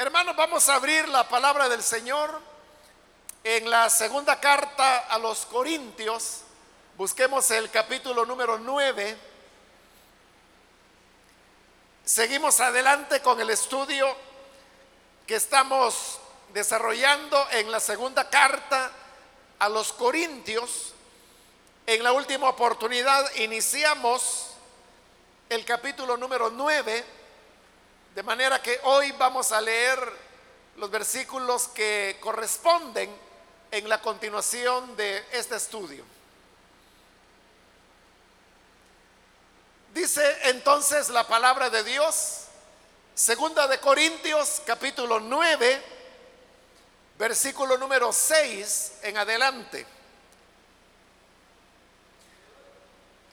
Hermanos, vamos a abrir la palabra del Señor en la segunda carta a los Corintios. Busquemos el capítulo número 9. Seguimos adelante con el estudio que estamos desarrollando en la segunda carta a los Corintios. En la última oportunidad iniciamos el capítulo número 9 de manera que hoy vamos a leer los versículos que corresponden en la continuación de este estudio. Dice entonces la palabra de Dios, segunda de Corintios capítulo 9, versículo número 6 en adelante.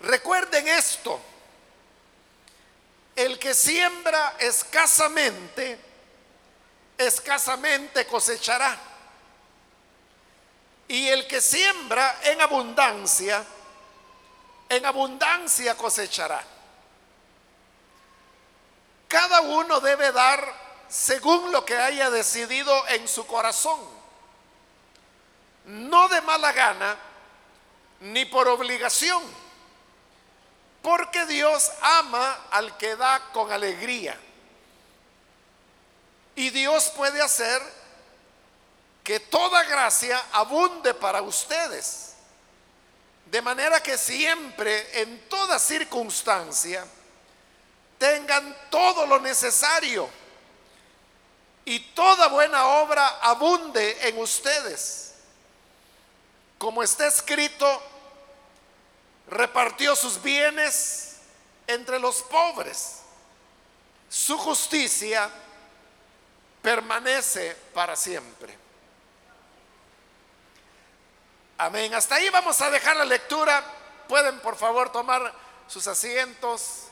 Recuerden esto el que siembra escasamente, escasamente cosechará. Y el que siembra en abundancia, en abundancia cosechará. Cada uno debe dar según lo que haya decidido en su corazón, no de mala gana, ni por obligación porque Dios ama al que da con alegría. Y Dios puede hacer que toda gracia abunde para ustedes. De manera que siempre, en toda circunstancia, tengan todo lo necesario y toda buena obra abunde en ustedes. Como está escrito, repartió sus bienes entre los pobres. Su justicia permanece para siempre. Amén. Hasta ahí vamos a dejar la lectura. Pueden por favor tomar sus asientos.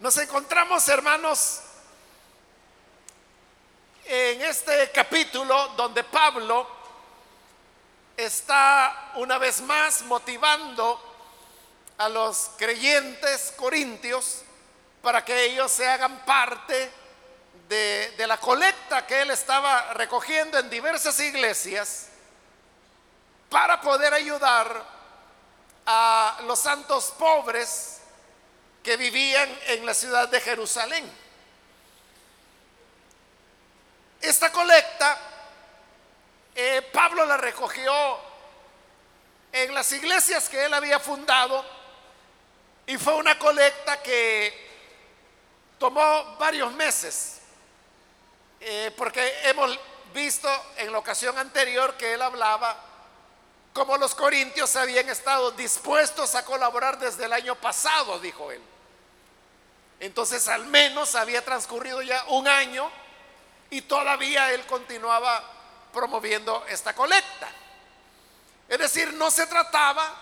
Nos encontramos, hermanos, en este capítulo donde Pablo está una vez más motivando a los creyentes corintios para que ellos se hagan parte de, la colecta que él estaba recogiendo en diversas iglesias para poder ayudar a los santos pobres que vivían en la ciudad de Jerusalén. Esta colecta, eh, Pablo la recogió en las iglesias que él había fundado y fue una colecta que tomó varios meses, eh, porque hemos visto en la ocasión anterior que él hablaba como los corintios habían estado dispuestos a colaborar desde el año pasado, dijo él. Entonces al menos había transcurrido ya un año y todavía él continuaba promoviendo esta colecta. Es decir, no se trataba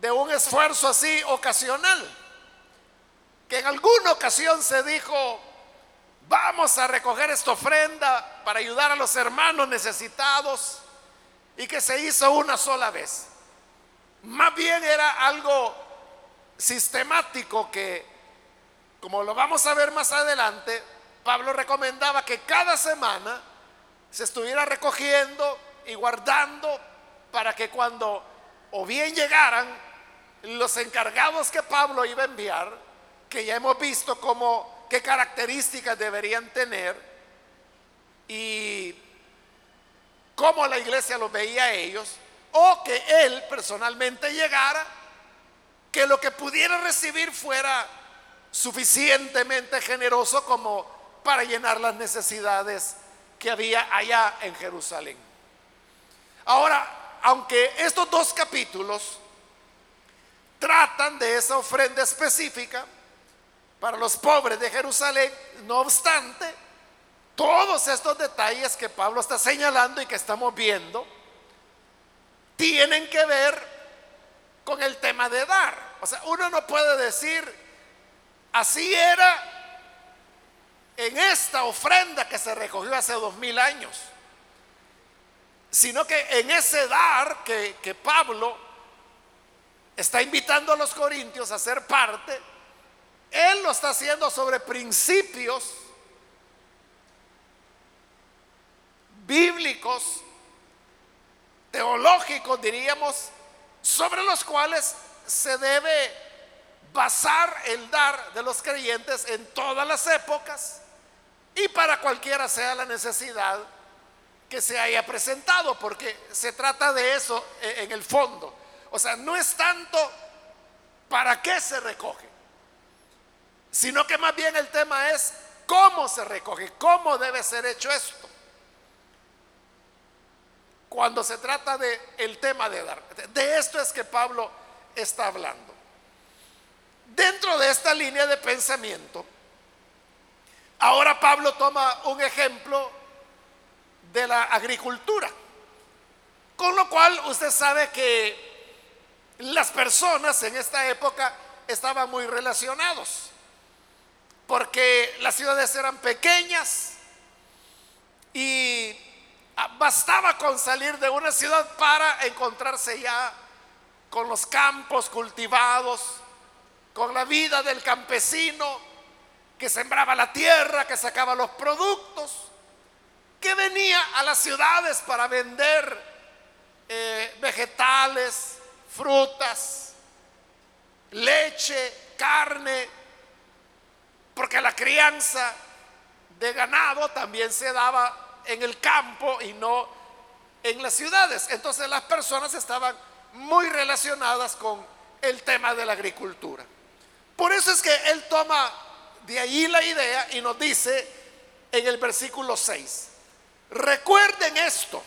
de un esfuerzo así ocasional, que en alguna ocasión se dijo, vamos a recoger esta ofrenda para ayudar a los hermanos necesitados y que se hizo una sola vez. Más bien era algo sistemático que, como lo vamos a ver más adelante, Pablo recomendaba que cada semana se estuviera recogiendo y guardando para que cuando o bien llegaran los encargados que Pablo iba a enviar, que ya hemos visto como qué características deberían tener y cómo la iglesia los veía a ellos, o que él personalmente llegara, que lo que pudiera recibir fuera suficientemente generoso como para llenar las necesidades que había allá en Jerusalén. Ahora, aunque estos dos capítulos tratan de esa ofrenda específica para los pobres de Jerusalén, no obstante, todos estos detalles que Pablo está señalando y que estamos viendo tienen que ver con el tema de dar. O sea, uno no puede decir, así era en esta ofrenda que se recogió hace dos mil años, sino que en ese dar que, Pablo está invitando a los corintios a ser parte, él lo está haciendo sobre principios bíblicos, teológicos, diríamos, sobre los cuales se debe basar el dar de los creyentes en todas las épocas y para cualquiera sea la necesidad que se haya presentado, porque se trata de eso e, en el fondo. O sea, no es tanto para qué se recoge, sino que más bien el tema es cómo se recoge, cómo debe ser hecho esto. Cuando se trata de el tema de dar, de esto es que Pablo está hablando. Dentro de esta línea de pensamiento, ahora Pablo toma un ejemplo de la agricultura, con lo cual usted sabe que las personas en esta época estaban muy relacionados, porque las ciudades eran pequeñas y bastaba con salir de una ciudad para encontrarse ya con los campos cultivados, con la vida del campesino que sembraba la tierra, que sacaba los productos, que venía a las ciudades para vender eh, vegetales, frutas, leche, carne, porque la crianza de ganado también se daba en el campo y no en las ciudades. Entonces las personas estaban muy relacionadas con el tema de la agricultura. Por eso es que él toma de ahí la idea y nos dice en el versículo 6, recuerden esto,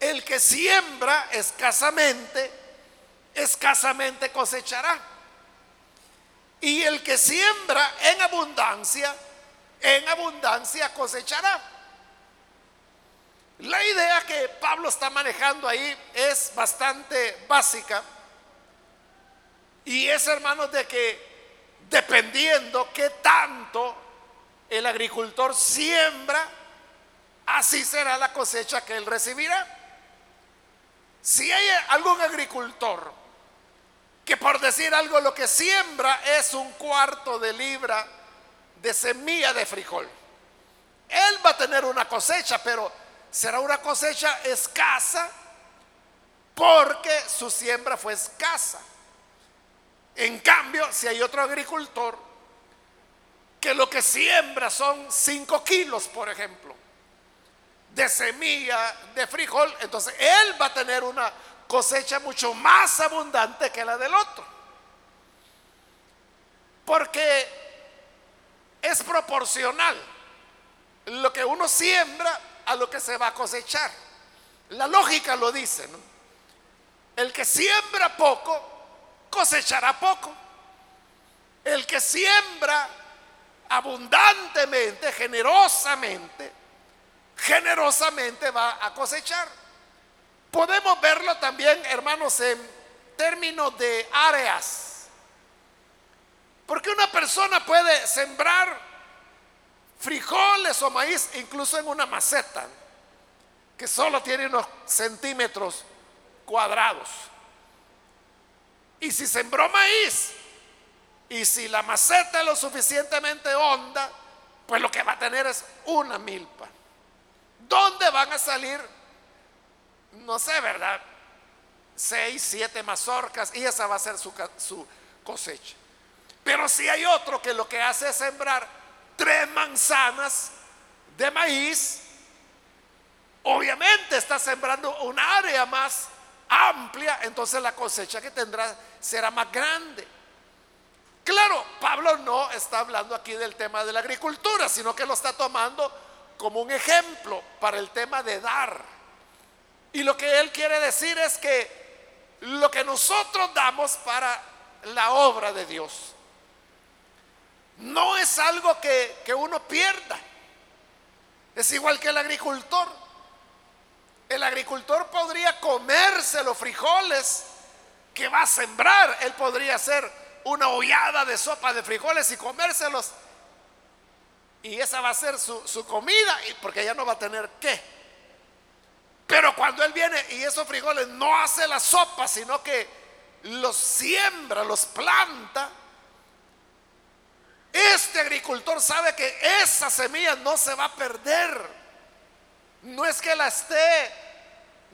el que siembra escasamente, escasamente cosechará. Y el que siembra en abundancia, en abundancia cosechará. La idea que Pablo está manejando ahí es bastante básica. Y es, hermanos, de que dependiendo qué tanto el agricultor siembra, así será la cosecha que él recibirá. Si hay algún agricultor que por decir algo lo que siembra es un cuarto de libra de semilla de frijol, él va a tener una cosecha, pero será una cosecha escasa porque su siembra fue escasa. En cambio, si hay otro agricultor que lo que siembra son 5 kilos, por ejemplo, de semilla de frijol, entonces él va a tener una cosecha mucho más abundante que la del otro. Porque es proporcional lo que uno siembra a lo que se va a cosechar. La lógica lo dice, ¿no? El que siembra poco, cosechará poco. El que siembra abundantemente, generosamente, generosamente va a cosechar. Podemos verlo también, hermanos, en términos de áreas. Porque una persona puede sembrar frijoles o maíz incluso en una maceta que solo tiene unos centímetros cuadrados. Y si sembró maíz y si la maceta es lo suficientemente honda, pues lo que va a tener es una milpa. ¿Dónde van a salir? No sé, ¿verdad? Seis, siete mazorcas y esa va a ser su, cosecha. Pero si hay otro que lo que hace es sembrar tres manzanas de maíz, obviamente está sembrando un área más amplia, entonces la cosecha que tendrá será más grande. Claro, Pablo no está hablando aquí del tema de la agricultura, sino que lo está tomando como un ejemplo para el tema de dar. Y lo que él quiere decir es que lo que nosotros damos para la obra de Dios no es algo que, que uno pierda. Es igual que el agricultor. El agricultor podría comerse los frijoles que va a sembrar. Él podría hacer una hollada de sopa de frijoles y comérselos y esa va a ser su, su comida, porque ya no va a tener qué. Pero cuando él viene y esos frijoles no hace la sopa, sino que los siembra, los planta, este agricultor sabe que esa semilla no se va a perder. No es que la esté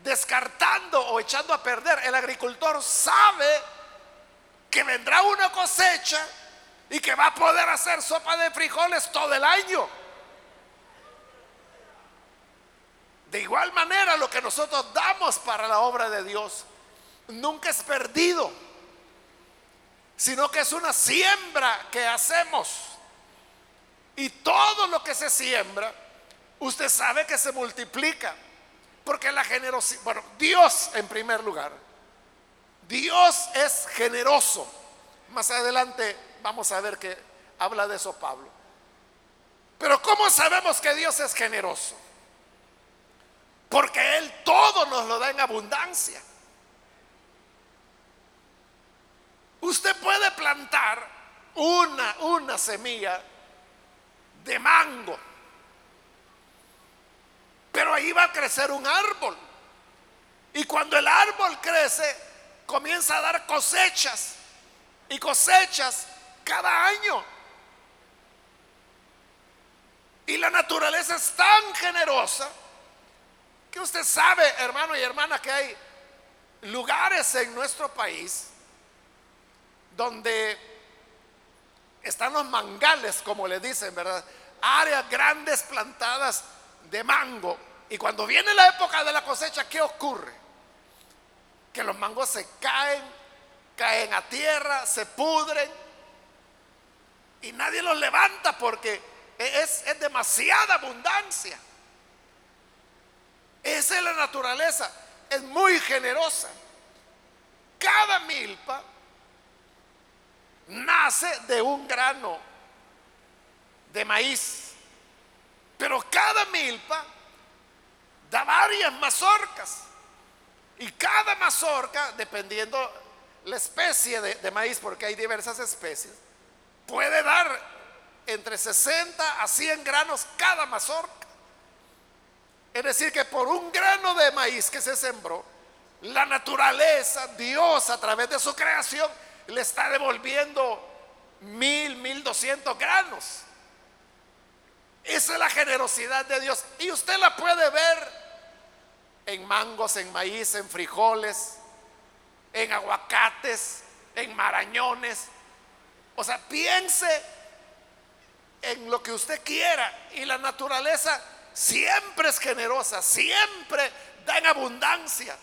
descartando o echando a perder. El agricultor sabe que vendrá una cosecha y que va a poder hacer sopa de frijoles todo el año. De igual manera, lo que nosotros damos para la obra de Dios nunca es perdido, sino que es una siembra que hacemos. Y todo lo que se siembra, usted sabe que se multiplica, porque la generosidad, bueno, Dios en primer lugar, Dios es generoso. Más adelante vamos a ver que habla de eso Pablo. Pero ¿cómo sabemos que Dios es generoso? Porque Él todo nos lo da en abundancia. Usted puede plantar una, una semilla de mango, pero ahí va a crecer un árbol. Y cuando el árbol crece, comienza a dar cosechas y cosechas cada año. Y la naturaleza es tan generosa que usted sabe, hermano y hermana, que hay lugares en nuestro país donde están los mangales, como le dicen, ¿verdad? Áreas grandes plantadas de mango. Y cuando viene la época de la cosecha, ¿qué ocurre? Que los mangos se caen, caen a tierra, se pudren y nadie los levanta porque es, es demasiada abundancia. Esa es la naturaleza. Es muy generosa. Cada milpa nace de un grano de maíz. Pero cada milpa da varias mazorcas. Y cada mazorca, dependiendo la especie de, maíz, porque hay diversas especies, puede dar entre 60 a 100 granos cada mazorca. Es decir, que por un grano de maíz que se sembró, la naturaleza, Dios a través de su creación, le está devolviendo mil, mil doscientos granos. Esa es la generosidad de Dios. Y usted la puede ver en mangos, en maíz, en frijoles, en aguacates, en marañones. O sea, piense en lo que usted quiera y la naturaleza siempre es generosa, siempre da en abundancia.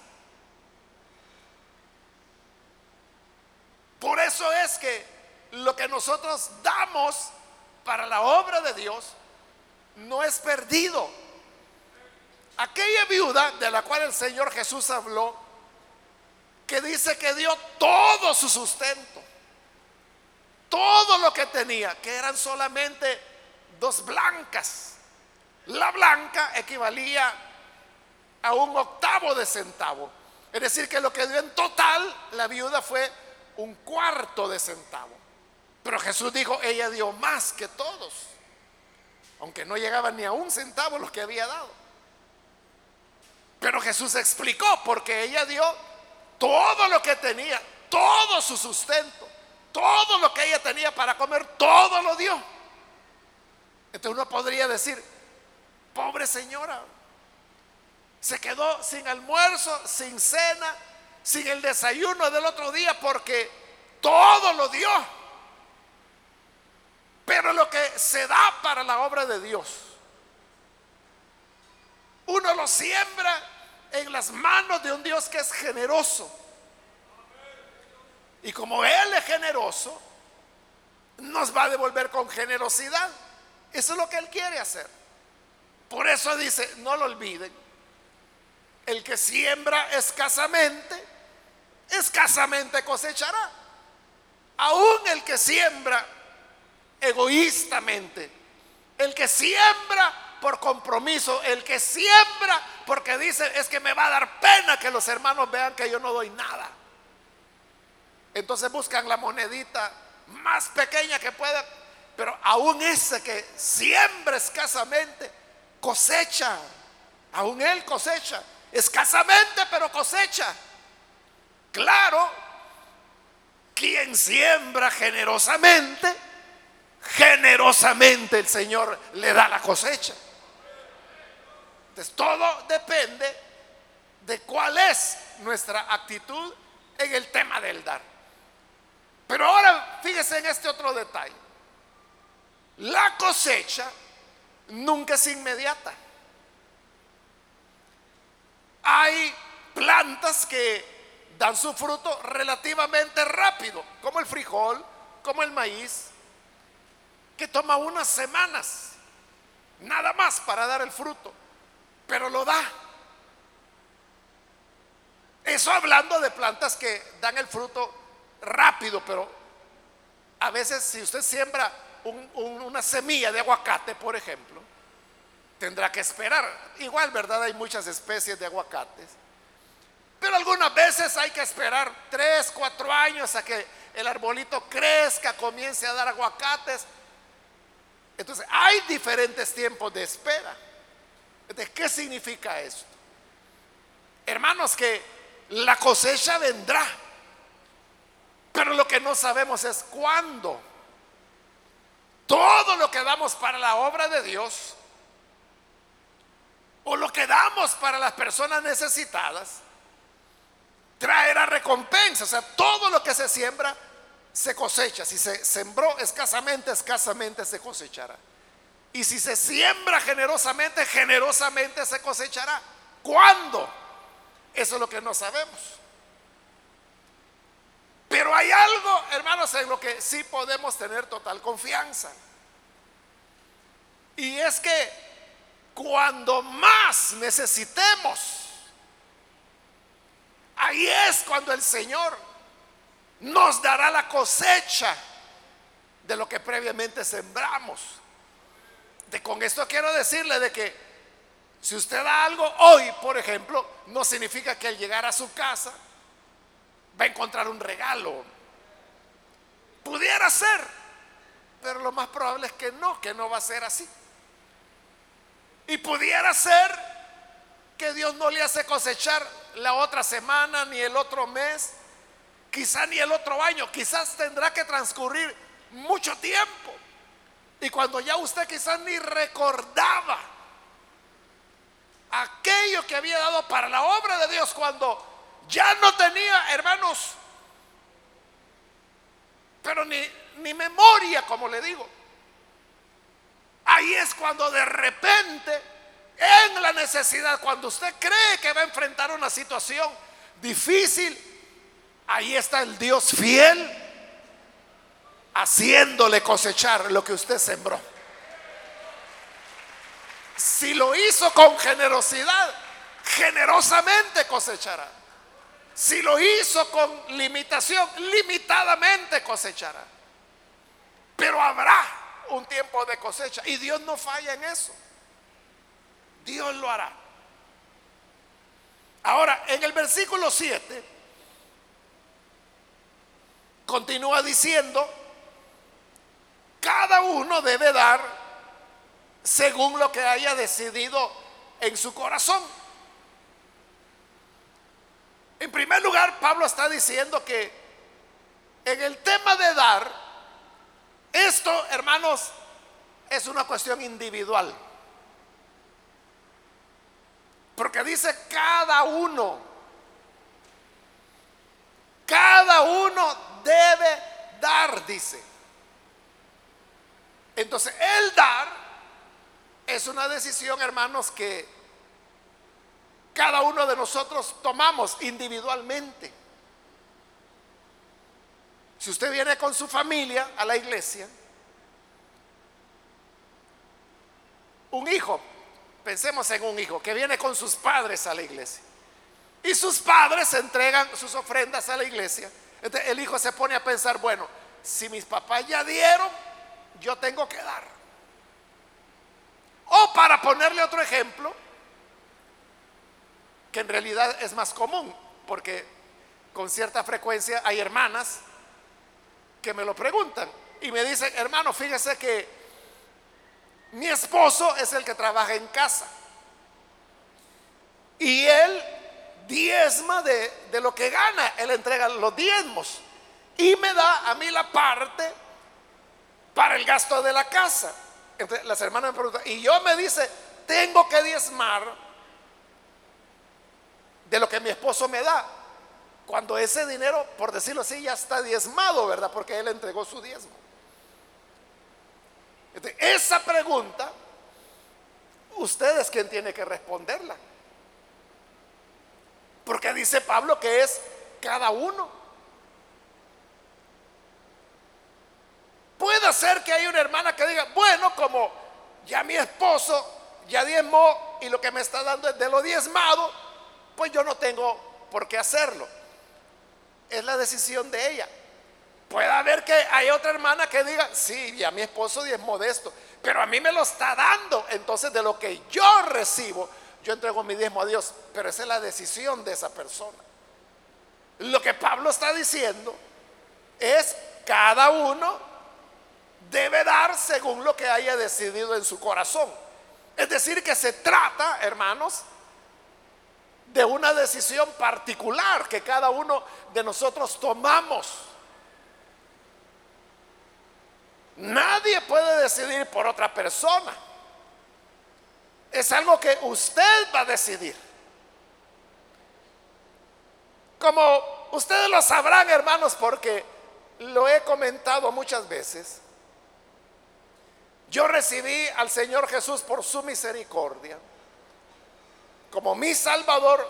Por eso es que lo que nosotros damos para la obra de Dios no es perdido. Aquella viuda de la cual el Señor Jesús habló, que dice que dio todo su sustento, todo lo que tenía, que eran solamente dos blancas la blanca equivalía a un octavo de centavo. Es decir, que lo que dio en total la viuda fue un cuarto de centavo. Pero Jesús dijo, ella dio más que todos, aunque no llegaba ni a un centavo lo que había dado. Pero Jesús explicó, porque ella dio todo lo que tenía, todo su sustento, todo lo que ella tenía para comer, todo lo dio. Entonces uno podría decir, Pobre señora. Se quedó sin almuerzo, sin cena, sin el desayuno del otro día porque todo lo dio. Pero lo que se da para la obra de Dios, uno lo siembra en las manos de un Dios que es generoso. Y como Él es generoso, nos va a devolver con generosidad. Eso es lo que Él quiere hacer. Por eso dice, no lo olviden, el que siembra escasamente, escasamente cosechará. Aún el que siembra egoístamente, el que siembra por compromiso, el que siembra porque dice es que me va a dar pena que los hermanos vean que yo no doy nada. Entonces buscan la monedita más pequeña que pueda Pero aún ese que siembra escasamente, cosecha. Aún él cosecha. Escasamente, pero cosecha. Claro, quien siembra generosamente, generosamente el Señor le da la cosecha. Entonces todo depende de cuál es nuestra actitud en el tema del dar. Pero ahora fíjese en este otro detalle. La cosecha nunca es inmediata. Hay plantas que dan su fruto relativamente rápido, como el frijol, como el maíz, que toma unas semanas, nada más para dar el fruto, pero lo da. Eso hablando de plantas que dan el fruto rápido, pero a veces si usted siembra una semilla de aguacate, por ejemplo, tendrá que esperar. Igual, ¿verdad? Hay muchas especies de aguacates pero algunas veces hay que esperar tres, cuatro años a que el arbolito crezca, comience a dar aguacates. Entonces, hay diferentes tiempos de espera. ¿De qué significa esto? Hermanos, que la cosecha vendrá, pero lo que no sabemos es cuándo. Todo lo que damos para la obra de Dios, o lo que damos para las personas necesitadas, traerá recompensa. O sea, todo lo que se siembra se cosecha. Si se sembró escasamente, escasamente se cosechará. Y si se siembra generosamente, generosamente se cosechará. ¿Cuándo? Eso es lo que no sabemos. Pero hay algo, hermanos, en lo que sí podemos tener total confianza. Y es que cuando más necesitemos, Ahí es cuando el Señor nos dará la cosecha de lo que previamente sembramos. De con esto quiero decirle de que si usted da algo hoy, por ejemplo, no significa que al llegar a su casa va a encontrar un regalo. Pudiera ser, pero lo más probable es que no, que no va a ser así. Y pudiera ser que Dios no le hace cosechar la otra semana, ni el otro mes, quizá ni el otro año, quizás tendrá que transcurrir mucho tiempo. Y cuando ya usted quizás ni recordaba aquello que había dado para la obra de Dios, cuando ya no tenía, hermanos, pero ni, ni memoria, como le digo. Ahí es cuando de repente en la necesidad, cuando usted cree que va a enfrentar una situación difícil, ahí está el Dios fiel haciéndole cosechar lo que usted sembró. Si lo hizo con generosidad, generosamente cosechará. Si lo hizo con limitación, limitadamente cosechará. Pero habrá un tiempo de cosecha y Dios no falla en eso. Dios lo hará. Ahora, en el versículo 7, continúa diciendo, cada uno debe dar según lo que haya decidido en su corazón. En primer lugar, Pablo está diciendo que en el tema de dar, esto, hermanos, es una cuestión individual. Porque dice cada uno. Cada uno debe dar, dice. Entonces, el dar es una decisión, hermanos, que cada uno de nosotros tomamos individualmente. Si usted viene con su familia a la iglesia, un hijo Pensemos en un hijo que viene con sus padres a la iglesia. Y sus padres entregan sus ofrendas a la iglesia. El hijo se pone a pensar, bueno, si mis papás ya dieron, yo tengo que dar. O para ponerle otro ejemplo, que en realidad es más común, porque con cierta frecuencia hay hermanas que me lo preguntan. y me dice, hermano, fíjese que mi esposo es el que trabaja en casa. Y él diezma de, de lo que gana, él entrega los diezmos. Y me da a mí la parte para el gasto de la casa. Entonces las hermanas me preguntan, y yo me dice, tengo que diezmar de lo que mi esposo me da. Cuando ese dinero, por decirlo así, ya está diezmado, ¿verdad? Porque él entregó su diezmo. esa pregunta, usted es quien tiene que responderla. Porque dice Pablo que es cada uno. Puede ser que haya una hermana que diga, bueno, como ya mi esposo ya diezmó y lo que me está dando es de lo diezmado, pues yo no tengo por qué hacerlo. Es la decisión de ella. Puede haber que hay otra hermana que diga, sí, ya mi esposo diezmó de esto, pero a mí me lo está dando. Entonces de lo que yo recibo, yo entrego mi diezmo a Dios. Pero esa es la decisión de esa persona. Lo que Pablo está diciendo es cada uno debe dar según lo que haya decidido en su corazón. Es decir, que se trata, hermanos, de una decisión particular que cada uno de nosotros tomamos. Nadie puede decidir por otra persona. Es algo que usted va a decidir. Como ustedes lo sabrán, hermanos, porque lo he comentado muchas veces, yo recibí al Señor Jesús por su misericordia como mi Salvador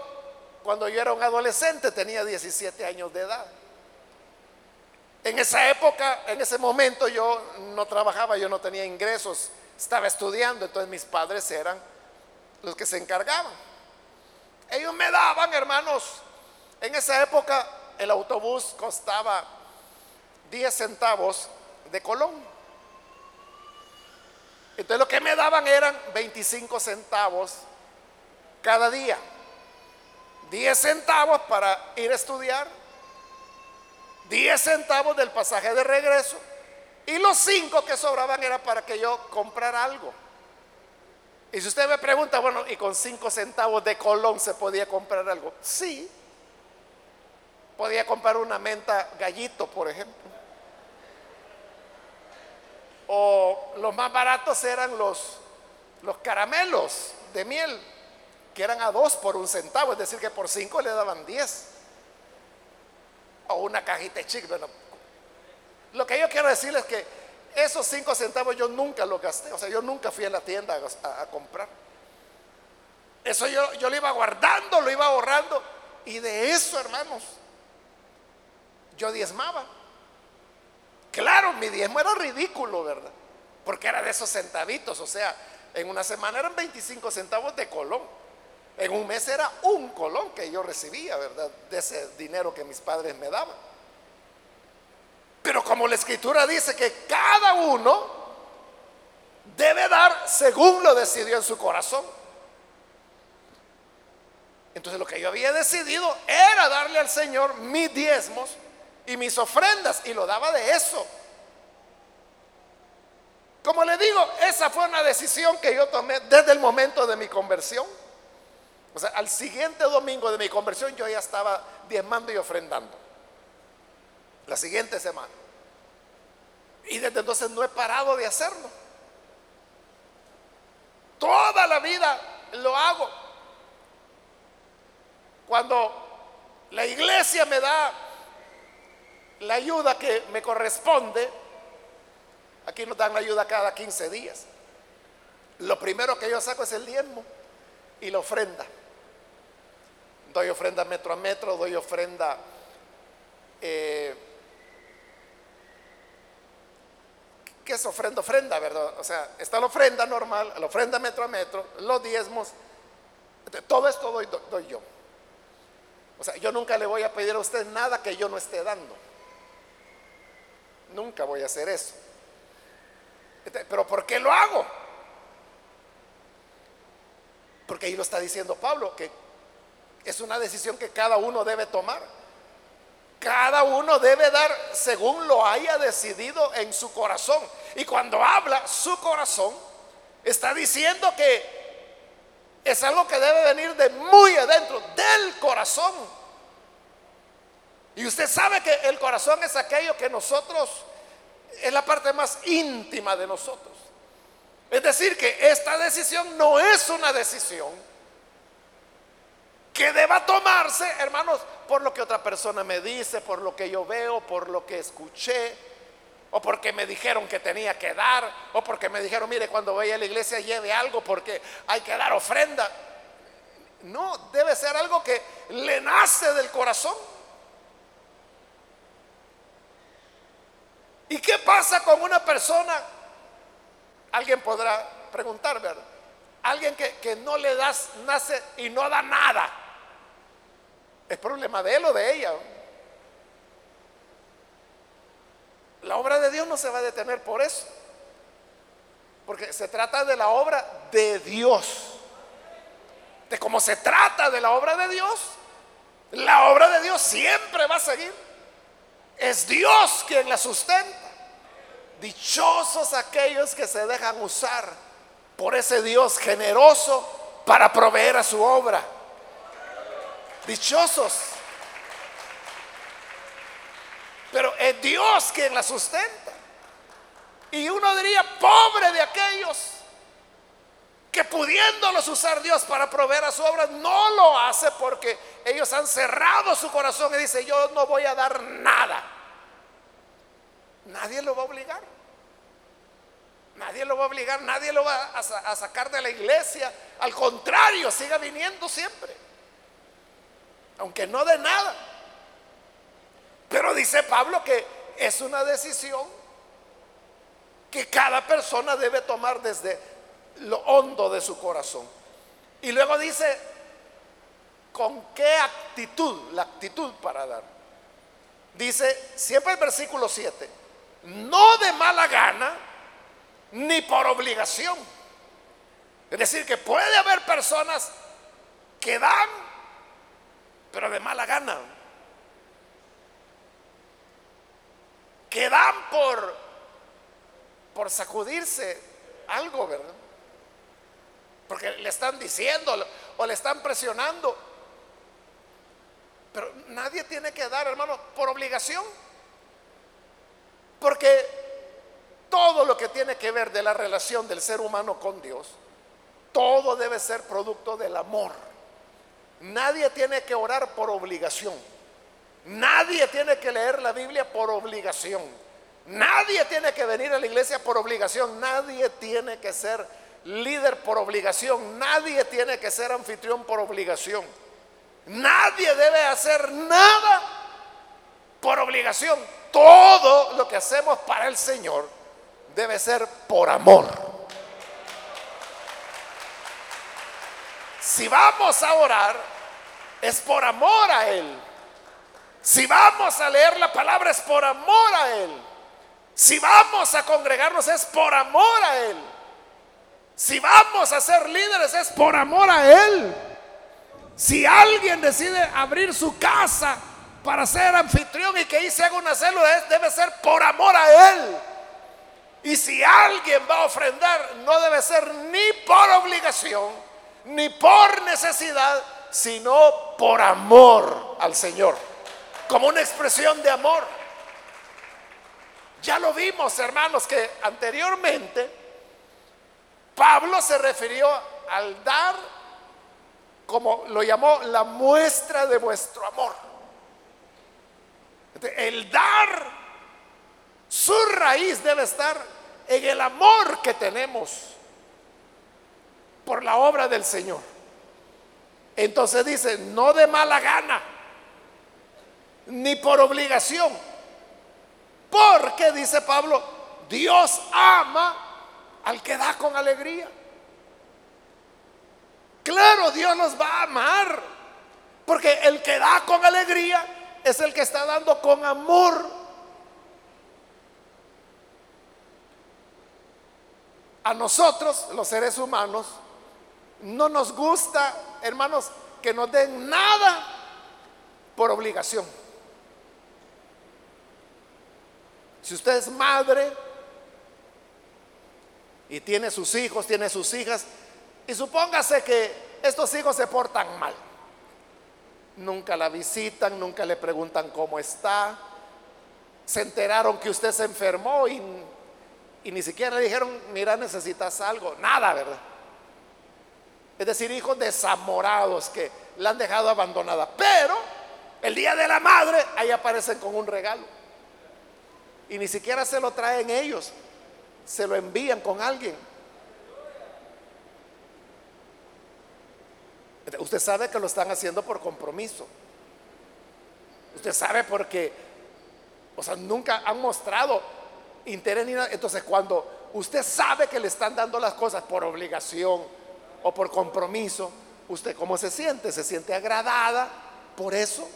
cuando yo era un adolescente, tenía 17 años de edad. En esa época, en ese momento yo no trabajaba, yo no tenía ingresos, estaba estudiando, entonces mis padres eran los que se encargaban. Ellos me daban, hermanos, en esa época el autobús costaba 10 centavos de Colón. Entonces lo que me daban eran 25 centavos cada día. 10 centavos para ir a estudiar, 10 centavos del pasaje de regreso y los 5 que sobraban era para que yo comprara algo. Y si usted me pregunta, bueno, ¿y con 5 centavos de colón se podía comprar algo? Sí. Podía comprar una menta gallito, por ejemplo. O los más baratos eran los, los caramelos de miel, que eran a dos por un centavo, es decir, que por cinco le daban diez. O una cajita chic. Bueno, lo que yo quiero decirles es que esos cinco centavos yo nunca los gasté, o sea, yo nunca fui a la tienda a, comprar. Eso yo, yo lo iba guardando, lo iba ahorrando, y de eso, hermanos, yo diezmaba. Claro, mi diezmo era ridículo, ¿verdad? Porque era de esos centavitos, o sea, en una semana eran 25 centavos de colón. En un mes era un colón que yo recibía, ¿verdad? De ese dinero que mis padres me daban. Pero como la escritura dice que cada uno debe dar según lo decidió en su corazón. Entonces lo que yo había decidido era darle al Señor mis diezmos y mis ofrendas y lo daba de eso. Como le digo, esa fue una decisión que yo tomé desde el momento de mi conversión. O sea, al siguiente domingo de mi conversión yo ya estaba diezmando y ofrendando. La siguiente semana. Y desde entonces no he parado de hacerlo. Toda la vida lo hago. Cuando la iglesia me da la ayuda que me corresponde, aquí nos dan la ayuda cada 15 días. Lo primero que yo saco es el diezmo y la ofrenda. Doy ofrenda metro a metro, doy ofrenda... Eh, ¿Qué es ofrenda? Ofrenda, ¿verdad? O sea, está la ofrenda normal, la ofrenda metro a metro, los diezmos, todo esto doy, doy yo. O sea, yo nunca le voy a pedir a usted nada que yo no esté dando. Nunca voy a hacer eso. Pero ¿por qué lo hago? Porque ahí lo está diciendo Pablo, que es una decisión que cada uno debe tomar. Cada uno debe dar según lo haya decidido en su corazón. Y cuando habla su corazón, está diciendo que es algo que debe venir de muy adentro, del corazón. Y usted sabe que el corazón es aquello que nosotros, es la parte más íntima de nosotros. Es decir, que esta decisión no es una decisión que deba tomarse, hermanos, por lo que otra persona me dice, por lo que yo veo, por lo que escuché, o porque me dijeron que tenía que dar, o porque me dijeron, mire, cuando vaya a la iglesia lleve algo porque hay que dar ofrenda. No, debe ser algo que le nace del corazón. ¿Y qué pasa con una persona? Alguien podrá preguntar, ¿verdad? Alguien que, que no le das, nace y no da nada. Es problema de él o de ella. La obra de Dios no se va a detener por eso. Porque se trata de la obra de Dios. De cómo se trata de la obra de Dios, la obra de Dios siempre va a seguir. Es Dios quien la sustenta. Dichosos aquellos que se dejan usar por ese Dios generoso para proveer a su obra. Dichosos. Pero es Dios quien la sustenta. Y uno diría, pobre de aquellos que pudiéndolos usar Dios para proveer a su obra, no lo hace porque ellos han cerrado su corazón y dice, yo no voy a dar nada. Nadie lo va a obligar. Nadie lo va a obligar, nadie lo va a, a sacar de la iglesia. Al contrario, siga viniendo siempre aunque no de nada. Pero dice Pablo que es una decisión que cada persona debe tomar desde lo hondo de su corazón. Y luego dice, ¿con qué actitud? La actitud para dar. Dice, siempre el versículo 7, no de mala gana, ni por obligación. Es decir, que puede haber personas que dan pero de mala gana. Que dan por, por sacudirse algo, ¿verdad? Porque le están diciendo o le están presionando. Pero nadie tiene que dar, hermano, por obligación. Porque todo lo que tiene que ver de la relación del ser humano con Dios, todo debe ser producto del amor. Nadie tiene que orar por obligación. Nadie tiene que leer la Biblia por obligación. Nadie tiene que venir a la iglesia por obligación. Nadie tiene que ser líder por obligación. Nadie tiene que ser anfitrión por obligación. Nadie debe hacer nada por obligación. Todo lo que hacemos para el Señor debe ser por amor. Si vamos a orar, es por amor a Él. Si vamos a leer la palabra, es por amor a Él. Si vamos a congregarnos, es por amor a Él. Si vamos a ser líderes, es por amor a Él. Si alguien decide abrir su casa para ser anfitrión y que ahí se haga una célula, debe ser por amor a Él. Y si alguien va a ofrendar, no debe ser ni por obligación, ni por necesidad, sino por amor al Señor, como una expresión de amor. Ya lo vimos, hermanos, que anteriormente Pablo se refirió al dar, como lo llamó, la muestra de vuestro amor. El dar, su raíz debe estar en el amor que tenemos por la obra del Señor. Entonces dice, no de mala gana, ni por obligación. Porque, dice Pablo, Dios ama al que da con alegría. Claro, Dios nos va a amar. Porque el que da con alegría es el que está dando con amor. A nosotros, los seres humanos, no nos gusta, hermanos, que nos den nada por obligación. Si usted es madre y tiene sus hijos, tiene sus hijas, y supóngase que estos hijos se portan mal. Nunca la visitan, nunca le preguntan cómo está. Se enteraron que usted se enfermó y, y ni siquiera le dijeron, mira, necesitas algo. Nada, ¿verdad? Es decir, hijos desamorados que la han dejado abandonada. Pero el día de la madre, ahí aparecen con un regalo. Y ni siquiera se lo traen ellos, se lo envían con alguien. Usted sabe que lo están haciendo por compromiso. Usted sabe porque, o sea, nunca han mostrado interés ni nada. Entonces, cuando usted sabe que le están dando las cosas por obligación o por compromiso, ¿usted cómo se siente? ¿Se siente agradada por eso?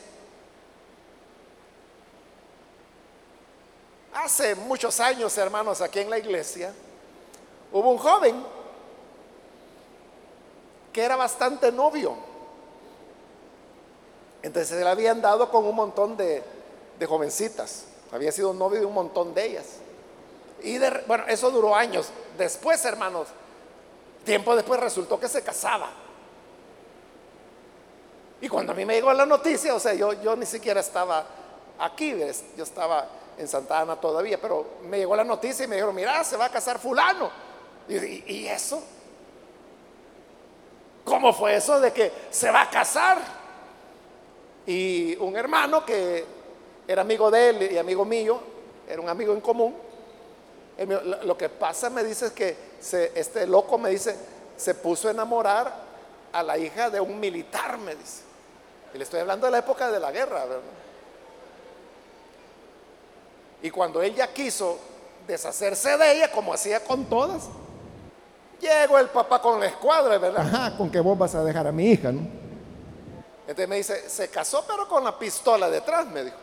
Hace muchos años, hermanos, aquí en la iglesia, hubo un joven que era bastante novio. Entonces se le habían dado con un montón de, jovencitas. Había sido novio de un montón de ellas. Y bueno, eso duró años. Después, hermanos, tiempo después resultó que se casaba. Y cuando a mí me llegó la noticia, o sea, yo, yo ni siquiera estaba aquí, yo estaba en Santa Ana todavía, pero me llegó la noticia y me dijeron, mira, se va a casar fulano. ¿Y, eso? ¿Cómo fue eso de que se va a casar? Y un hermano que era amigo de él y amigo mío, era un amigo en común, lo que pasa me dice es que este loco me dice, se puso a enamorar a la hija de un militar, me dice. Y le estoy hablando de la época de la guerra, ¿verdad? Y cuando él ya quiso deshacerse de ella, como hacía con todas, llegó el papá con la escuadra, ¿verdad? Ajá, con que vos vas a dejar a mi hija, ¿no? Entonces me dice, se casó pero con la pistola detrás, me dijo.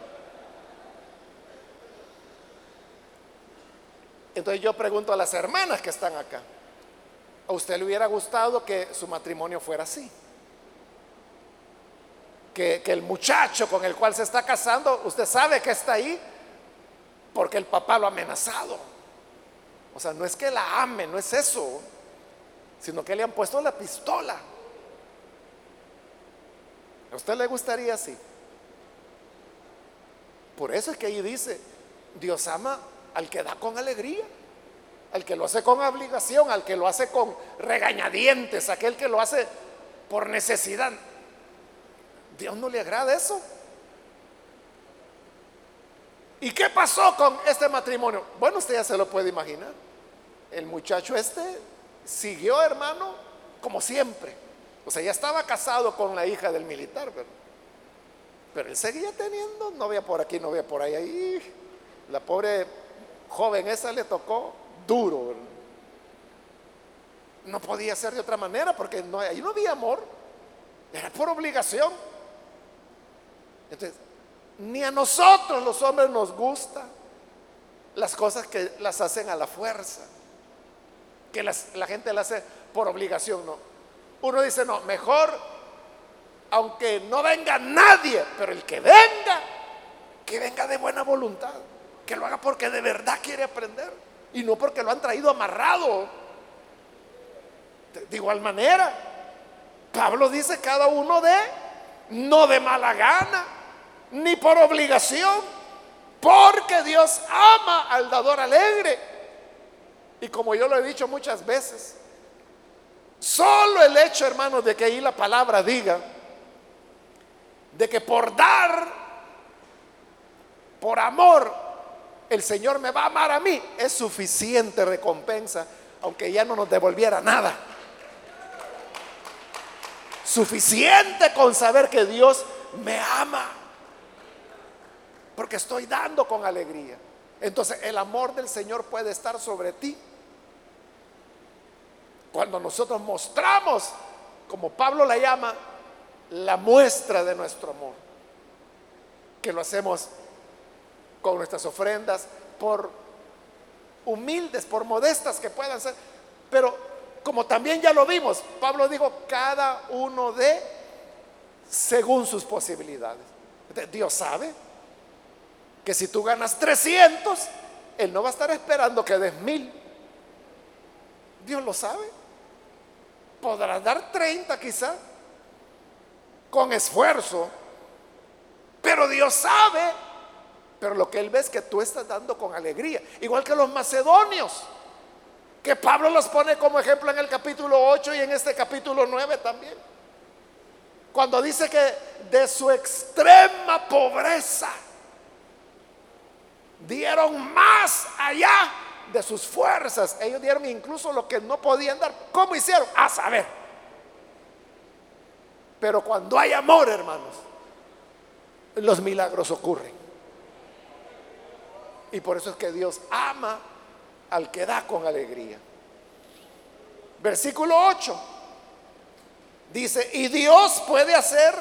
Entonces yo pregunto a las hermanas que están acá, ¿a usted le hubiera gustado que su matrimonio fuera así? Que, que el muchacho con el cual se está casando, usted sabe que está ahí porque el papá lo ha amenazado. O sea, no es que la ame, no es eso, sino que le han puesto la pistola. ¿A usted le gustaría así? Por eso es que ahí dice, Dios ama al que da con alegría, al que lo hace con obligación, al que lo hace con regañadientes, aquel que lo hace por necesidad. Dios no le agrada eso. ¿Y qué pasó con este matrimonio? Bueno, usted ya se lo puede imaginar. El muchacho este siguió, hermano, como siempre. O sea, ya estaba casado con la hija del militar. Pero él seguía teniendo novia por aquí, novia por ahí. La pobre joven esa le tocó duro. No podía ser de otra manera porque no, ahí no había amor. Era por obligación. Entonces, ni a nosotros los hombres nos gusta las cosas que las hacen a la fuerza, que la gente las hace por obligación, no. Uno dice, no, mejor, aunque no venga nadie, pero el que venga, que venga de buena voluntad, que lo haga porque de verdad quiere aprender y no porque lo han traído amarrado. De igual manera, Pablo dice cada uno de, no de mala gana, ni por obligación, porque Dios ama al dador alegre. Y como yo lo he dicho muchas veces, solo el hecho, hermanos, de que ahí la palabra diga, de que por dar, por amor, el Señor me va a amar a mí, es suficiente recompensa, aunque ya no nos devolviera nada. Suficiente con saber que Dios me ama porque estoy dando con alegría. Entonces el amor del Señor puede estar sobre ti. Cuando nosotros mostramos, como Pablo la llama, la muestra de nuestro amor, que lo hacemos con nuestras ofrendas, por humildes, por modestas que puedan ser, pero como también ya lo vimos, Pablo dijo, cada uno de según sus posibilidades. Dios sabe que si tú ganas 300, Él no va a estar esperando que des mil. Dios lo sabe. Podrás dar 30 quizá, con esfuerzo, pero Dios sabe, pero lo que Él ve es que tú estás dando con alegría, igual que los macedonios, que Pablo los pone como ejemplo en el capítulo 8 y en este capítulo 9 también. Cuando dice que de su extrema pobreza dieron más allá de sus fuerzas. Ellos dieron incluso lo que no podían dar. ¿Cómo hicieron? A saber. Pero cuando hay amor, hermanos, los milagros ocurren. Y por eso es que Dios ama al que da con alegría. Versículo 8. Dice, y Dios puede hacer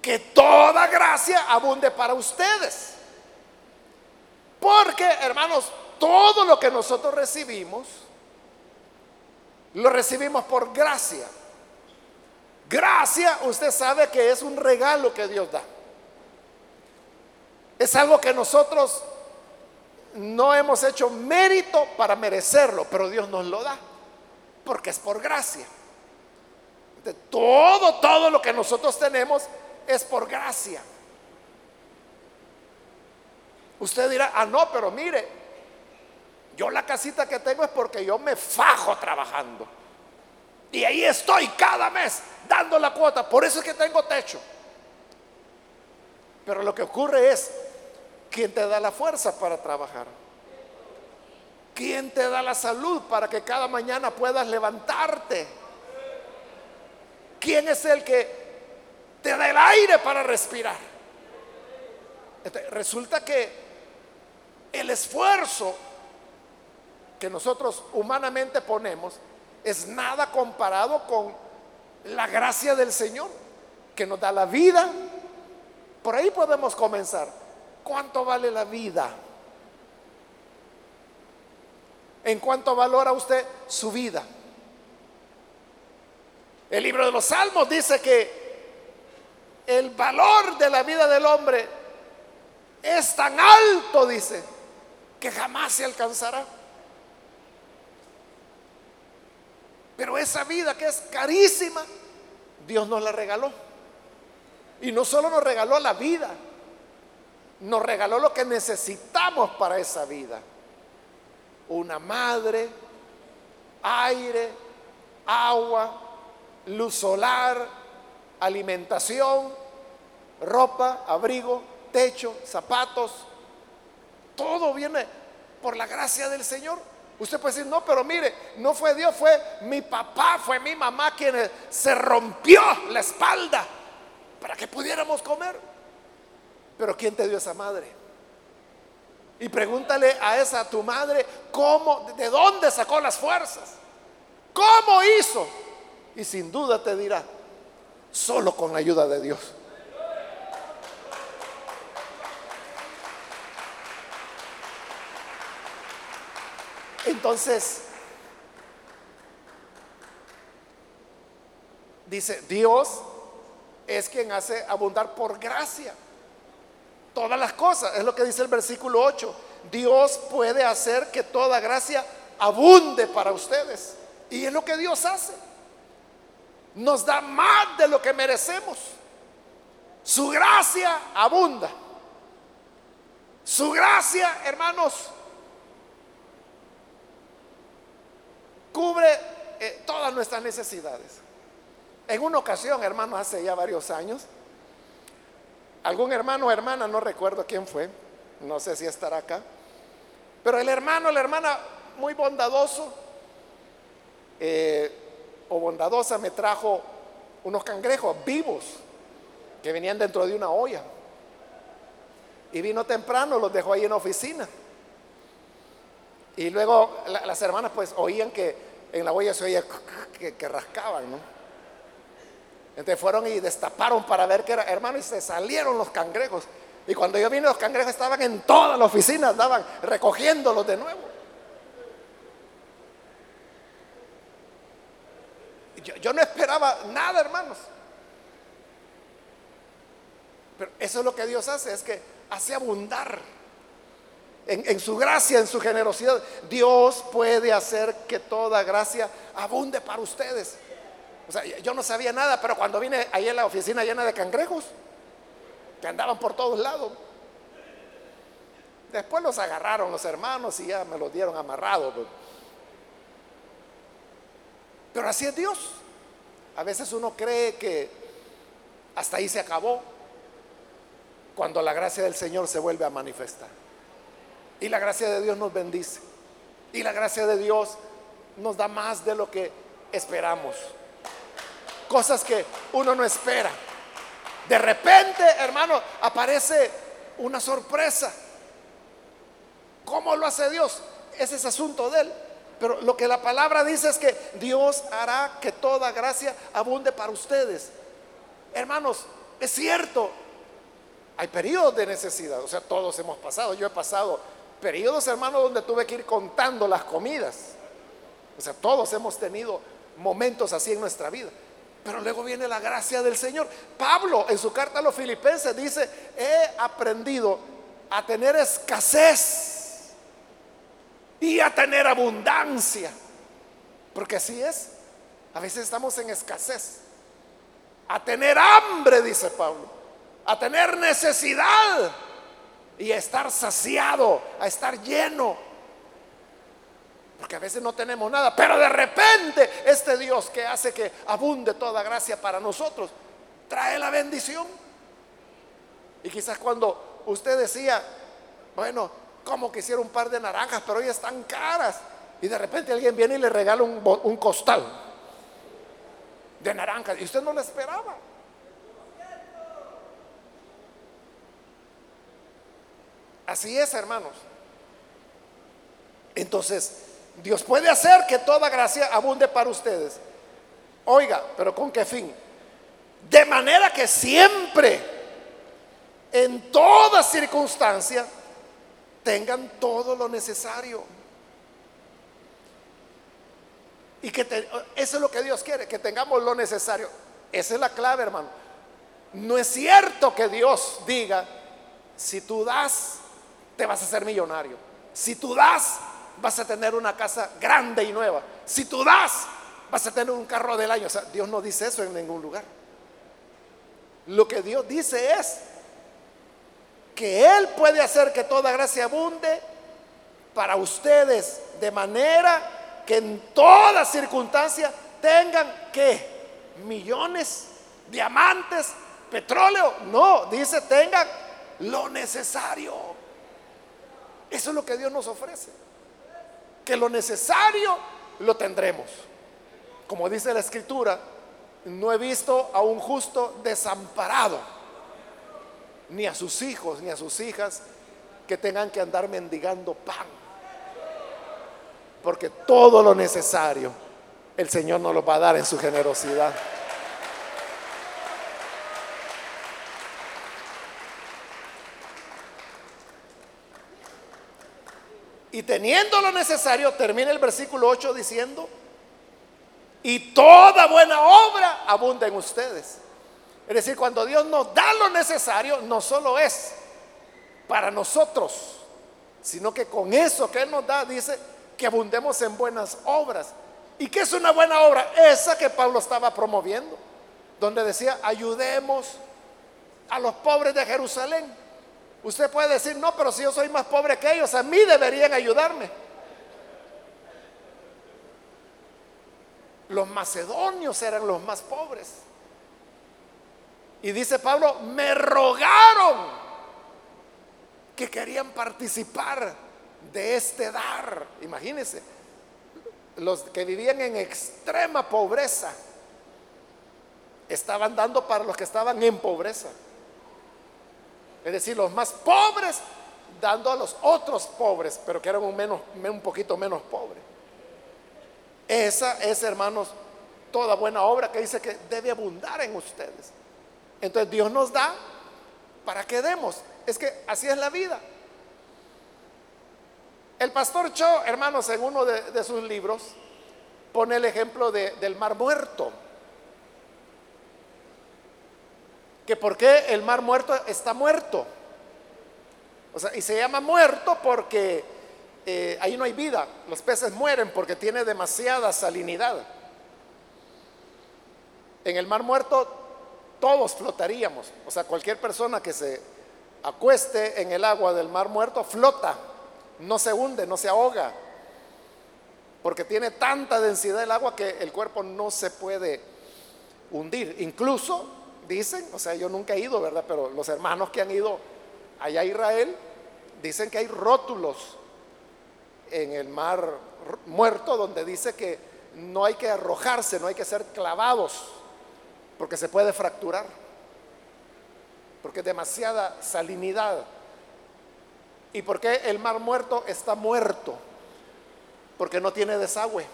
que toda gracia abunde para ustedes. Porque, hermanos, todo lo que nosotros recibimos, lo recibimos por gracia. Gracia, usted sabe que es un regalo que Dios da. Es algo que nosotros no hemos hecho mérito para merecerlo, pero Dios nos lo da, porque es por gracia. De todo, todo lo que nosotros tenemos es por gracia. Usted dirá, ah, no, pero mire, yo la casita que tengo es porque yo me fajo trabajando. Y ahí estoy cada mes dando la cuota. Por eso es que tengo techo. Pero lo que ocurre es, ¿quién te da la fuerza para trabajar? ¿Quién te da la salud para que cada mañana puedas levantarte? ¿Quién es el que te da el aire para respirar? Este, resulta que el esfuerzo que nosotros humanamente ponemos es nada comparado con la gracia del Señor, que nos da la vida. Por ahí podemos comenzar. ¿Cuánto vale la vida? ¿En cuánto valora usted su vida? El libro de los Salmos dice que el valor de la vida del hombre es tan alto, dice, que jamás se alcanzará. Pero esa vida que es carísima, Dios nos la regaló. Y no solo nos regaló la vida, nos regaló lo que necesitamos para esa vida. Una madre, aire, agua, luz solar, alimentación, ropa, abrigo, techo, zapatos. Todo viene por la gracia del Señor. Usted puede decir, no, pero mire, no fue Dios, fue mi papá, fue mi mamá quien se rompió la espalda para que pudiéramos comer. Pero ¿quién te dio esa madre? Y pregúntale a esa tu madre cómo, de dónde sacó las fuerzas, cómo hizo y sin duda te dirá, solo con la ayuda de Dios. Entonces, dice, Dios es quien hace abundar por gracia todas las cosas. Es lo que dice el versículo 8. Dios puede hacer que toda gracia abunde para ustedes. Y es lo que Dios hace nos da más de lo que merecemos. Su gracia abunda. Su gracia, hermanos, cubre eh, todas nuestras necesidades. En una ocasión, hermanos, hace ya varios años, algún hermano o hermana, no recuerdo quién fue, no sé si estará acá, pero el hermano, la hermana, muy bondadoso, eh, o bondadosa me trajo unos cangrejos vivos que venían dentro de una olla. Y vino temprano, los dejó ahí en la oficina. Y luego las hermanas pues oían que en la olla se oía que, rascaban, ¿no? Entonces fueron y destaparon para ver qué era, hermano, y se salieron los cangrejos. Y cuando yo vine, los cangrejos estaban en toda la oficina, estaban recogiéndolos de nuevo. Yo, no esperaba nada, hermanos. Pero eso es lo que Dios hace, es que hace abundar en su gracia, en su generosidad, Dios puede hacer que toda gracia abunde para ustedes. Yo no sabía nada, pero cuando vine ahí en la oficina llena de cangrejos, que andaban por todos lados, después los agarraron los hermanos y ya me los dieron amarrados. pues. Pero así es Dios. A veces uno cree que hasta ahí se acabó cuando la gracia del Señor se vuelve a manifestar. Y la gracia de Dios nos bendice. Y la gracia de Dios nos da más de lo que esperamos. Cosas que uno no espera. De repente, hermano, aparece una sorpresa. ¿Cómo lo hace Dios? Ese es asunto de él. Pero lo que la palabra dice es que Dios hará que toda gracia abunde para ustedes. Hermanos, es cierto, hay periodos de necesidad, o sea, todos hemos pasado, yo he pasado periodos, hermanos, donde tuve que ir contando las comidas. O sea, todos hemos tenido momentos así en nuestra vida. Pero luego viene la gracia del Señor. Pablo en su carta a los filipenses dice, he aprendido a tener escasez y a tener abundancia. Porque así es. A veces estamos en escasez. A tener hambre, dice Pablo. A tener necesidad. Y a estar saciado, a estar lleno. Porque a veces no tenemos nada. Pero de repente este Dios que hace que abunde toda gracia para nosotros, trae la bendición. Y quizás cuando usted decía, bueno, como quisiera un par de naranjas, pero hoy están caras. Y de repente alguien viene y le regala un, un costal de naranjas. Y usted no lo esperaba. Así es, hermanos. Entonces, Dios puede hacer que toda gracia abunde para ustedes. Oiga, pero ¿con qué fin? De manera que siempre, en toda circunstancia, tengan todo lo necesario. Y que eso es lo que Dios quiere, que tengamos lo necesario. Esa es la clave, hermano. No es cierto que Dios diga, si tú das, te vas a hacer millonario. Si tú das, vas a tener una casa grande y nueva. Si tú das, vas a tener un carro del año. O sea, Dios no dice eso en ningún lugar. Lo que Dios dice es que Él puede hacer que toda gracia abunde para ustedes de manera que en toda circunstancia tengan que millones, diamantes, petróleo. No, dice tengan lo necesario. Eso es lo que Dios nos ofrece. Que lo necesario lo tendremos. Como dice la escritura, no he visto a un justo desamparado, ni a sus hijos, ni a sus hijas que tengan que andar mendigando pan. Porque todo lo necesario el Señor nos lo va a dar en su generosidad. Y teniendo lo necesario, termina el versículo 8 diciendo, y toda buena obra abunda en ustedes. Es decir, cuando Dios nos da lo necesario, no solo es para nosotros, sino que con eso que Él nos da, dice que abundemos en buenas obras. ¿Y qué es una buena obra? Esa que Pablo estaba promoviendo, donde decía, ayudemos a los pobres de Jerusalén. Usted puede decir, no, pero si yo soy más pobre que ellos, a mí deberían ayudarme. Los macedonios eran los más pobres. Y dice Pablo, me rogaron que querían participar de este dar. Imagínense, los que vivían en extrema pobreza estaban dando para los que estaban en pobreza. Es decir, los más pobres dando a los otros pobres, pero que eran un, menos, un poquito menos pobres. Esa es, hermanos, toda buena obra que dice que debe abundar en ustedes. Entonces Dios nos da para que demos. Es que así es la vida. El pastor Cho, hermanos, en uno de, de sus libros, pone el ejemplo de, del mar muerto. Que por qué el mar muerto está muerto. O sea, y se llama muerto porque eh, ahí no hay vida. Los peces mueren porque tiene demasiada salinidad. En el mar muerto todos flotaríamos. O sea, cualquier persona que se acueste en el agua del mar muerto flota, no se hunde, no se ahoga, porque tiene tanta densidad el agua que el cuerpo no se puede hundir. Incluso dicen, o sea, yo nunca he ido, ¿verdad? Pero los hermanos que han ido allá a Israel dicen que hay rótulos en el mar muerto donde dice que no hay que arrojarse, no hay que ser clavados, porque se puede fracturar, porque es demasiada salinidad. ¿Y por qué el mar muerto está muerto? Porque no tiene desagüe.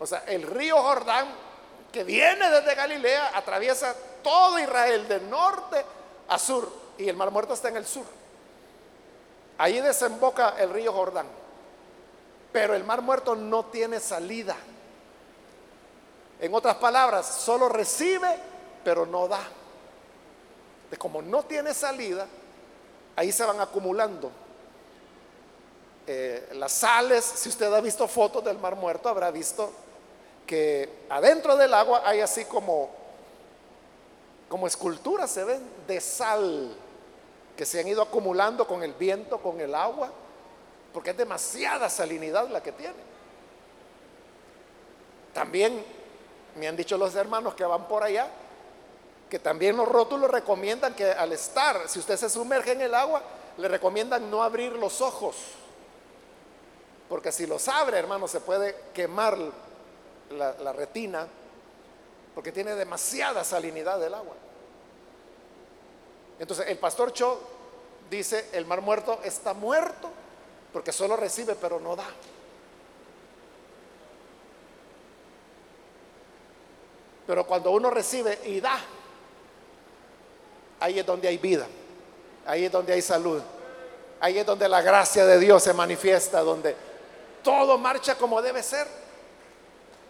O sea, el río Jordán, que viene desde Galilea, atraviesa todo Israel, de norte a sur, y el mar muerto está en el sur. Ahí desemboca el río Jordán. Pero el mar muerto no tiene salida. En otras palabras, solo recibe, pero no da. De como no tiene salida, ahí se van acumulando eh, las sales. Si usted ha visto fotos del mar muerto, habrá visto que adentro del agua hay así como, como esculturas, se ven, de sal que se han ido acumulando con el viento, con el agua, porque es demasiada salinidad la que tiene. También me han dicho los hermanos que van por allá, que también los rótulos recomiendan que al estar, si usted se sumerge en el agua, le recomiendan no abrir los ojos, porque si los abre, hermano, se puede quemar la, la retina, porque tiene demasiada salinidad del agua. Entonces el pastor Cho dice, el mar muerto está muerto porque solo recibe pero no da. Pero cuando uno recibe y da, ahí es donde hay vida, ahí es donde hay salud, ahí es donde la gracia de Dios se manifiesta, donde todo marcha como debe ser.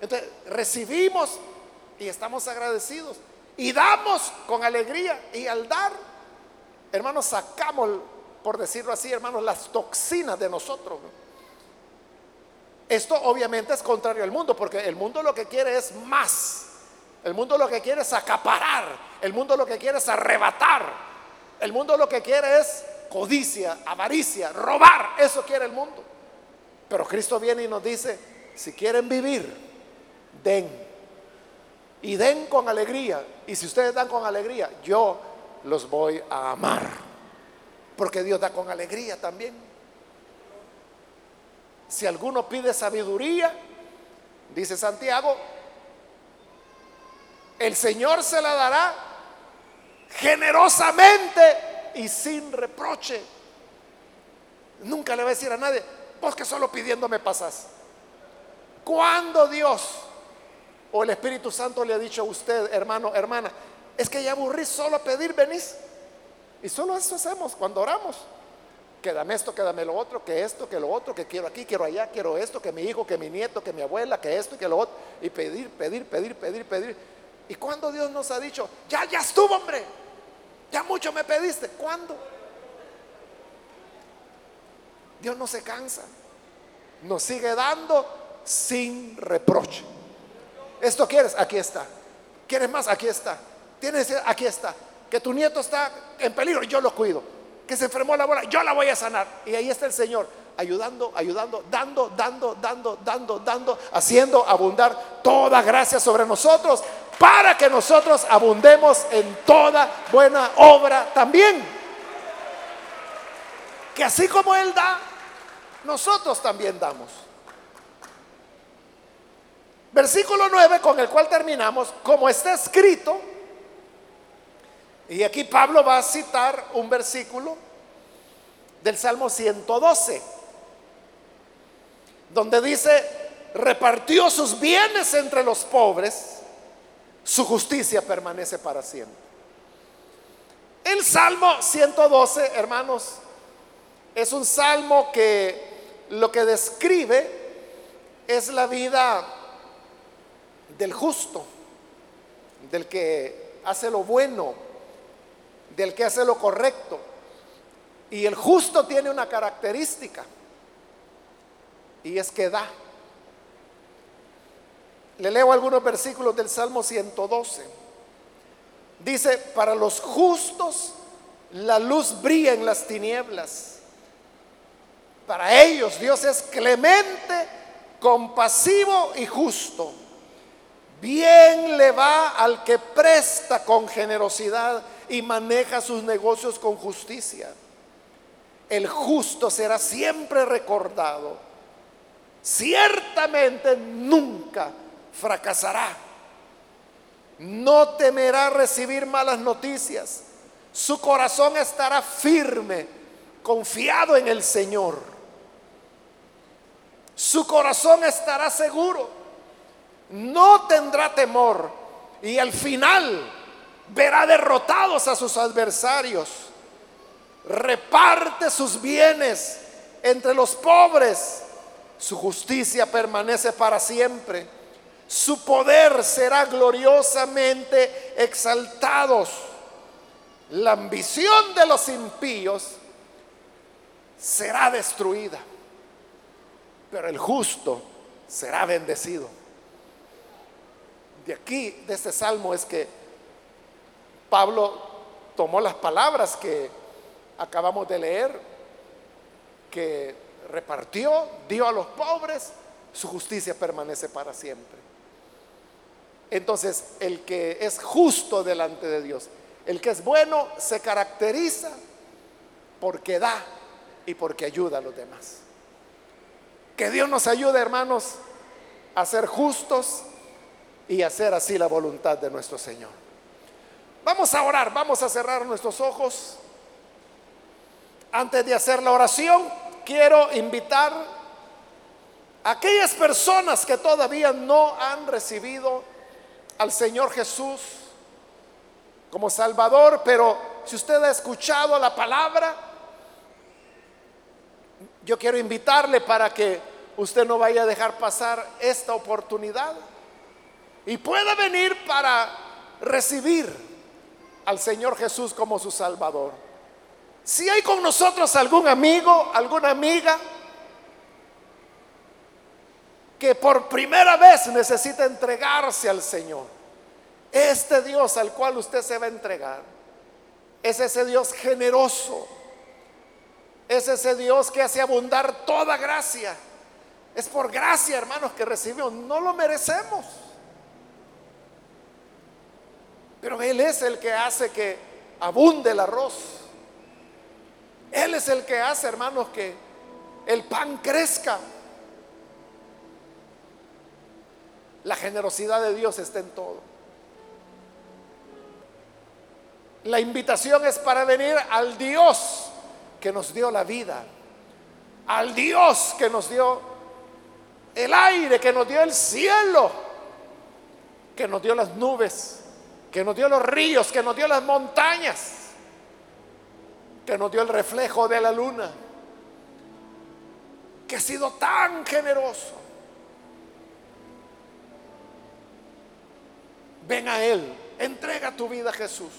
Entonces recibimos y estamos agradecidos y damos con alegría y al dar hermanos, sacamos, por decirlo así, hermanos, las toxinas de nosotros. Esto obviamente es contrario al mundo, porque el mundo lo que quiere es más. El mundo lo que quiere es acaparar. El mundo lo que quiere es arrebatar. El mundo lo que quiere es codicia, avaricia, robar. Eso quiere el mundo. Pero Cristo viene y nos dice, si quieren vivir, den. Y den con alegría. Y si ustedes dan con alegría, yo los voy a amar. Porque Dios da con alegría también. Si alguno pide sabiduría, dice Santiago, el Señor se la dará generosamente y sin reproche. Nunca le va a decir a nadie, vos que solo pidiéndome pasas. Cuando Dios o el Espíritu Santo le ha dicho a usted, hermano, hermana, es que ya aburrí solo pedir, venís. Y solo eso hacemos cuando oramos. Que dame esto, que dame lo otro, que esto, que lo otro, que quiero aquí, quiero allá, quiero esto, que mi hijo, que mi nieto, que mi abuela, que esto y que lo otro. Y pedir, pedir, pedir, pedir, pedir. Y cuando Dios nos ha dicho, ya, ya estuvo, hombre. Ya mucho me pediste. ¿Cuándo? Dios no se cansa. Nos sigue dando sin reproche. ¿Esto quieres? Aquí está. ¿Quieres más? Aquí está. Tienes, aquí está. Que tu nieto está en peligro, yo lo cuido. Que se enfermó la bola, yo la voy a sanar. Y ahí está el Señor, ayudando, ayudando, dando, dando, dando, dando, dando, haciendo abundar toda gracia sobre nosotros para que nosotros abundemos en toda buena obra también. Que así como Él da, nosotros también damos. Versículo 9 con el cual terminamos, como está escrito, y aquí Pablo va a citar un versículo del Salmo 112, donde dice, repartió sus bienes entre los pobres, su justicia permanece para siempre. El Salmo 112, hermanos, es un salmo que lo que describe es la vida del justo, del que hace lo bueno, del que hace lo correcto. Y el justo tiene una característica, y es que da. Le leo algunos versículos del Salmo 112. Dice, para los justos la luz brilla en las tinieblas. Para ellos Dios es clemente, compasivo y justo. Bien le va al que presta con generosidad y maneja sus negocios con justicia. El justo será siempre recordado. Ciertamente nunca fracasará. No temerá recibir malas noticias. Su corazón estará firme, confiado en el Señor. Su corazón estará seguro. No tendrá temor. Y al final verá derrotados a sus adversarios. Reparte sus bienes entre los pobres. Su justicia permanece para siempre su poder será gloriosamente exaltados. La ambición de los impíos será destruida, pero el justo será bendecido. De aquí, de este salmo, es que Pablo tomó las palabras que acabamos de leer, que repartió, dio a los pobres, su justicia permanece para siempre. Entonces, el que es justo delante de Dios, el que es bueno, se caracteriza porque da y porque ayuda a los demás. Que Dios nos ayude, hermanos, a ser justos y hacer así la voluntad de nuestro Señor. Vamos a orar, vamos a cerrar nuestros ojos. Antes de hacer la oración, quiero invitar a aquellas personas que todavía no han recibido al Señor Jesús como Salvador, pero si usted ha escuchado la palabra, yo quiero invitarle para que usted no vaya a dejar pasar esta oportunidad y pueda venir para recibir al Señor Jesús como su Salvador. Si hay con nosotros algún amigo, alguna amiga, que por primera vez necesita entregarse al Señor. Este Dios al cual usted se va a entregar es ese Dios generoso. Es ese Dios que hace abundar toda gracia. Es por gracia, hermanos, que recibimos. No lo merecemos. Pero Él es el que hace que abunde el arroz. Él es el que hace, hermanos, que el pan crezca. La generosidad de Dios está en todo. La invitación es para venir al Dios que nos dio la vida, al Dios que nos dio el aire, que nos dio el cielo, que nos dio las nubes, que nos dio los ríos, que nos dio las montañas, que nos dio el reflejo de la luna, que ha sido tan generoso Ven a Él, entrega tu vida a Jesús.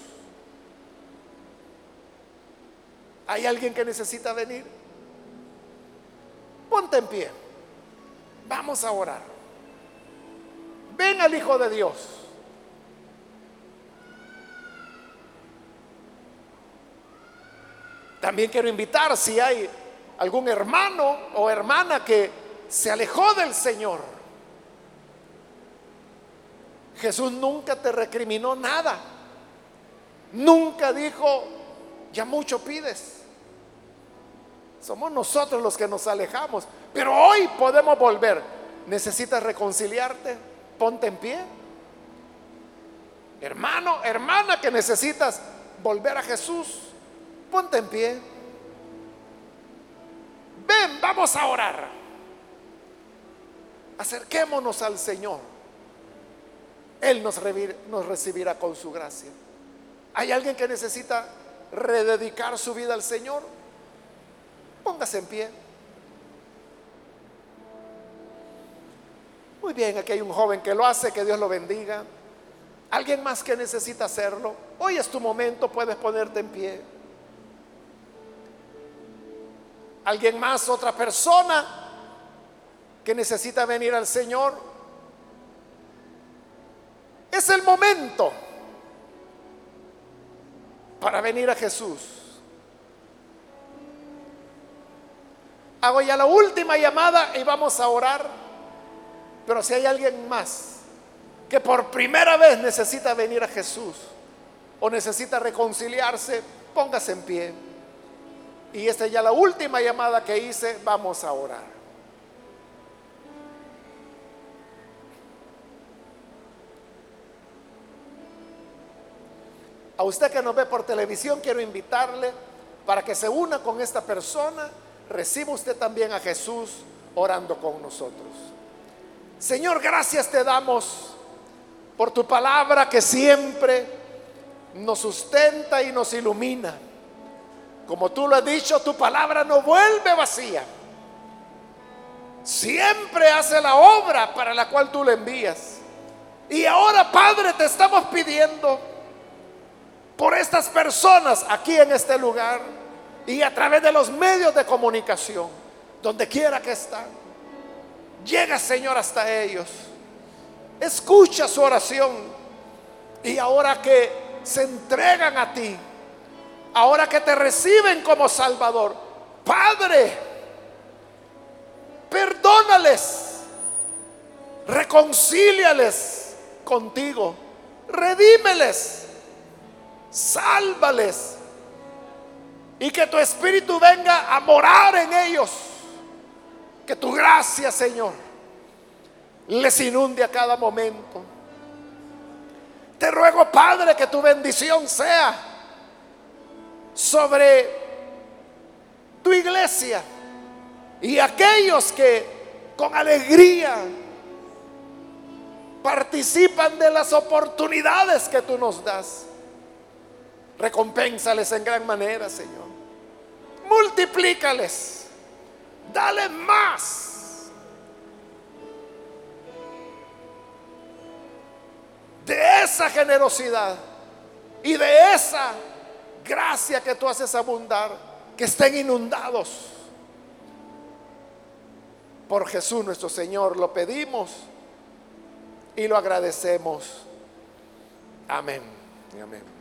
¿Hay alguien que necesita venir? Ponte en pie. Vamos a orar. Ven al Hijo de Dios. También quiero invitar si hay algún hermano o hermana que se alejó del Señor Jesús nunca te recriminó nada. Nunca dijo, ya mucho pides. Somos nosotros los que nos alejamos. Pero hoy podemos volver. ¿Necesitas reconciliarte? Ponte en pie. Hermano, hermana que necesitas volver a Jesús, ponte en pie. Ven, vamos a orar. Acerquémonos al Señor. Él nos, recibirá con su gracia. ¿Hay alguien que necesita rededicar su vida al Señor? Póngase en pie. Muy bien, aquí hay un joven que lo hace, que Dios lo bendiga. Alguien más que necesita hacerlo. Hoy es tu momento, puedes ponerte en pie. ¿Alguien más, otra persona que necesita venir al Señor? Es el momento para venir a Jesús. Hago ya la última llamada y vamos a orar. Pero si hay alguien más que por primera vez necesita venir a Jesús o necesita reconciliarse, póngase en pie. Y esta es ya la última llamada que hice, vamos a orar. A usted que nos ve por televisión, quiero invitarle para que se una con esta persona. Reciba usted también a Jesús orando con nosotros. Señor, gracias te damos por tu palabra que siempre nos sustenta y nos ilumina. Como tú lo has dicho, tu palabra no vuelve vacía. Siempre hace la obra para la cual tú le envías. Y ahora, Padre, te estamos pidiendo por estas personas aquí en este lugar y a través de los medios de comunicación, donde quiera que están. Llega, Señor, hasta ellos escucha su oración y ahora que se entregan a ti, ahora que te reciben como Salvador, Padre, perdónales, reconcíliales contigo, redímeles, sálvales y que tu Espíritu venga a morar en ellos. Que tu gracia, Señor, les inunde a cada momento. Te ruego, Padre, que tu bendición sea sobre tu iglesia y aquellos que con alegría participan de las oportunidades que tú nos das. Recompénsales en gran manera, Señor. Multiplícales. Dale más de esa generosidad y de esa gracia que tú haces abundar, que estén inundados. Por Jesús nuestro Señor lo pedimos y lo agradecemos. Amén. Amén.